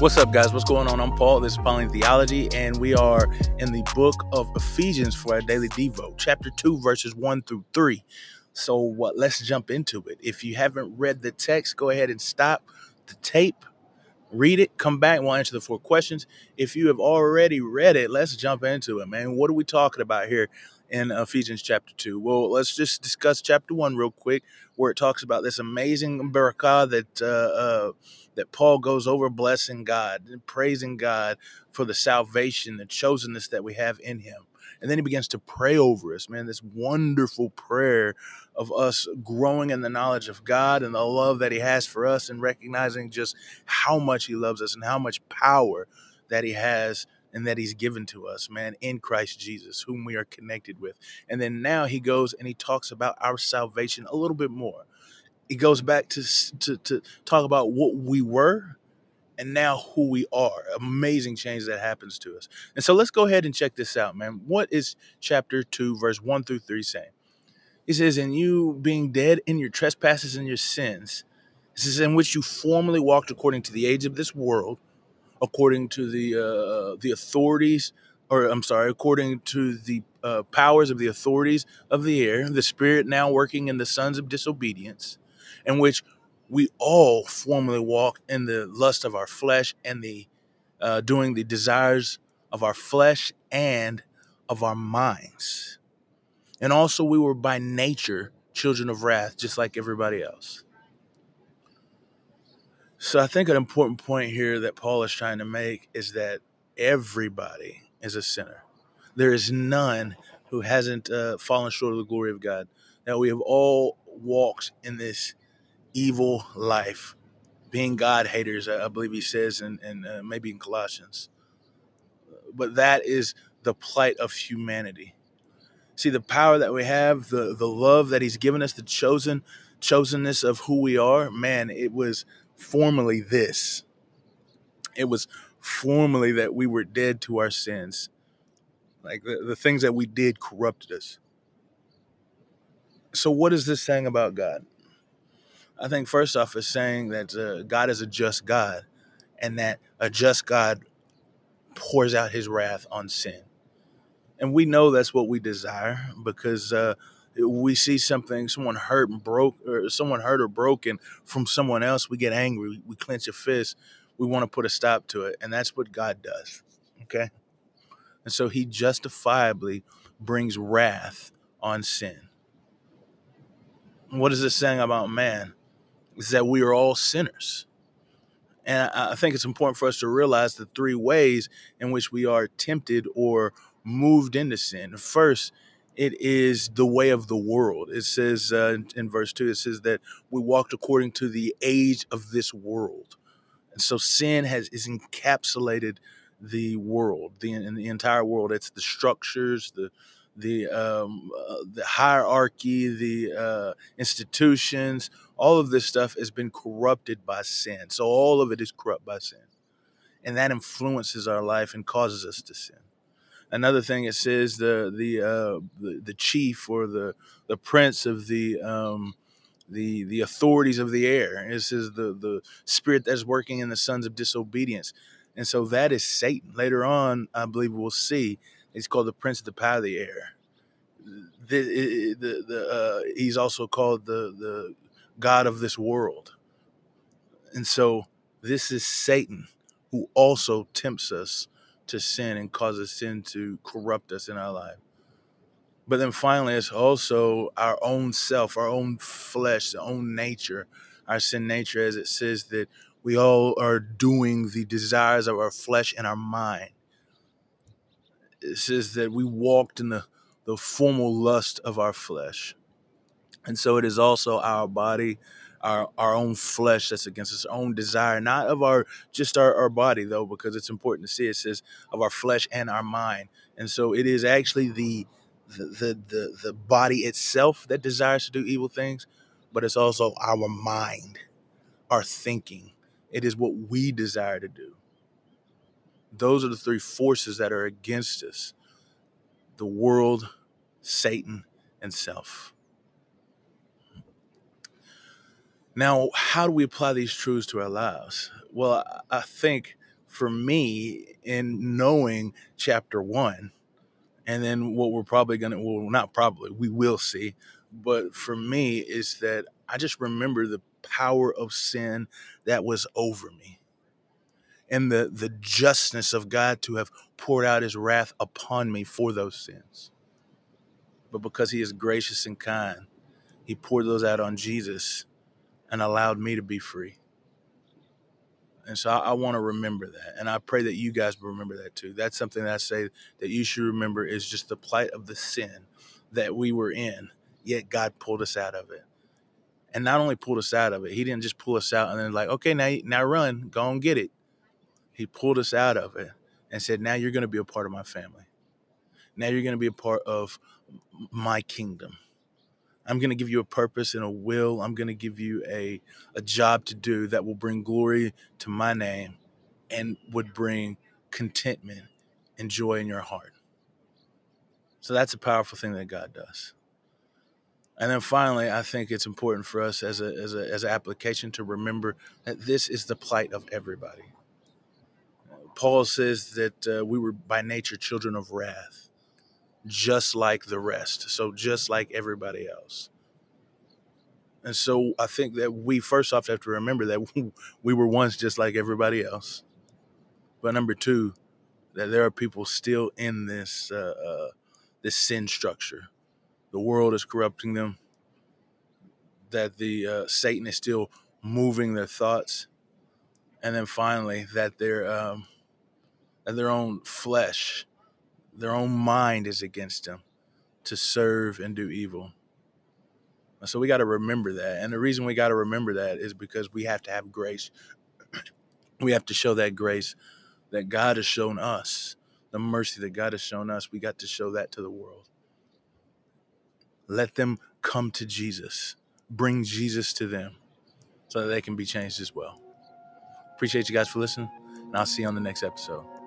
What's up, guys? What's going on? I'm Paul. This is Pauline Theology, and we are in the book of Ephesians for our daily Devo, chapter 2, verses 1 through 3. So, what? Let's jump into it. If you haven't read the text, go ahead and stop the tape, read it, come back, we'll answer the four questions. If you have already read it, let's jump into it, man. What are we talking about here in Ephesians chapter 2? Well, let's just discuss chapter 1 real quick, where it talks about this amazing barakah that uh, uh, that Paul goes over blessing God praising God for the salvation, the chosenness that we have in Him. And then he begins to pray over us, man, this wonderful prayer of us growing in the knowledge of God and the love that He has for us and recognizing just how much He loves us and how much power that He has and that He's given to us, man, in Christ Jesus, whom we are connected with. And then now He goes and He talks about our salvation a little bit more he goes back to, to to talk about what we were and now who we are. Amazing change that happens to us. And so let's go ahead and check this out, man. What is chapter 2, verse 1 through 3 saying? He says, And you being dead in your trespasses and your sins, this is in which you formerly walked according to the age of this world, according to the uh, the authorities, or I'm sorry, according to the uh, powers of the authorities of the air, the spirit now working in the sons of disobedience in which we all formerly walked in the lust of our flesh and the uh, doing the desires of our flesh and of our minds. And also, we were by nature children of wrath, just like everybody else. So, I think an important point here that Paul is trying to make is that everybody is a sinner. There is none who hasn't uh, fallen short of the glory of God. That we have all walked in this evil life, being God haters, I believe he says, and, and uh, maybe in Colossians. But that is the plight of humanity. See the power that we have, the the love that He's given us, the chosen chosenness of who we are. Man, it was formerly this. It was formerly that we were dead to our sins. Like the, the things that we did corrupted us. So, what is this saying about God? I think first off is saying that uh, God is a just God, and that a just God pours out His wrath on sin, and we know that's what we desire because uh, we see something, someone hurt and broke, or someone hurt or broken from someone else, we get angry, we clench a fist, we want to put a stop to it, and that's what God does. Okay, and so He justifiably brings wrath on sin. What is this saying about man? Is that we are all sinners. And I think it's important for us to realize the three ways in which we are tempted or moved into sin. First, it is the way of the world. It says uh, in verse 2, it says that we walked according to the age of this world. And so sin has is encapsulated the world, the, in the entire world. It's the structures, the the um, uh, the hierarchy, the uh, institutions, all of this stuff has been corrupted by sin. So all of it is corrupt by sin, and that influences our life and causes us to sin. Another thing it says the the uh, the, the chief or the the prince of the um, the the authorities of the air. It says the the spirit that's working in the sons of disobedience, and so that is Satan. Later on, I believe we'll see He's called the Prince of the the Air. The, the, the, uh, he's also called the, the God of this world. And so this is Satan who also tempts us to sin and causes sin to corrupt us in our life. But then finally, it's also our own self, our own flesh, our own nature, our sin nature, as it says that we all are doing the desires of our flesh and our mind it says that we walked in the, the formal lust of our flesh. And so it is also our body, our our own flesh that's against us, our own desire, not of our just our, our body though, because it's important to see it says of our flesh and our mind. And so it is actually the the the the, the body itself that desires to do evil things, but it's also our mind, our thinking. It is what we desire to do. Those are the three forces that are against us the world, Satan, and self. Now, how do we apply these truths to our lives? Well, I think for me, in knowing chapter one, and then what we're probably going to, well, not probably, we will see. But for me, is that I just remember the power of sin that was over me and the, the justness of God to have poured out his wrath upon me for those sins. But because he is gracious and kind, he poured those out on Jesus and allowed me to be free. And so I, I want to remember that. And I pray that you guys will remember that too. That's something that I say that you should remember is just the plight of the sin that we were in, yet God pulled us out of it. And not only pulled us out of it, He didn't just pull us out and then like, okay, now now run, go and get it. He pulled us out of it and said, now you're going to be a part of my family. Now you're going to be a part of my kingdom. I'm going to give you a purpose and a will. I'm going to give you a, a job to do that will bring glory to my name and would bring contentment and joy in your heart. So that's a powerful thing that God does. And then finally, I think it's important for us as a as a as an application to remember that this is the plight of everybody. Paul says that uh, we were by nature children of wrath just like the rest. So just like everybody else. And so I think that we first off have to remember that we were once just like everybody else. But number two, that there are people still in this uh, uh, this sin structure. The world is corrupting them. That the uh, Satan is still moving their thoughts, and then finally that their um, that their own flesh their own mind is against them to serve and do evil. And so we got to remember that. And the reason we got to remember that is because we have to have grace. we have to show that grace that God has shown us, the mercy that God has shown us. We got to show that to the world. Let them come to Jesus, bring Jesus to them so that they can be changed as well. Appreciate you guys for listening, and I'll see you on the next episode.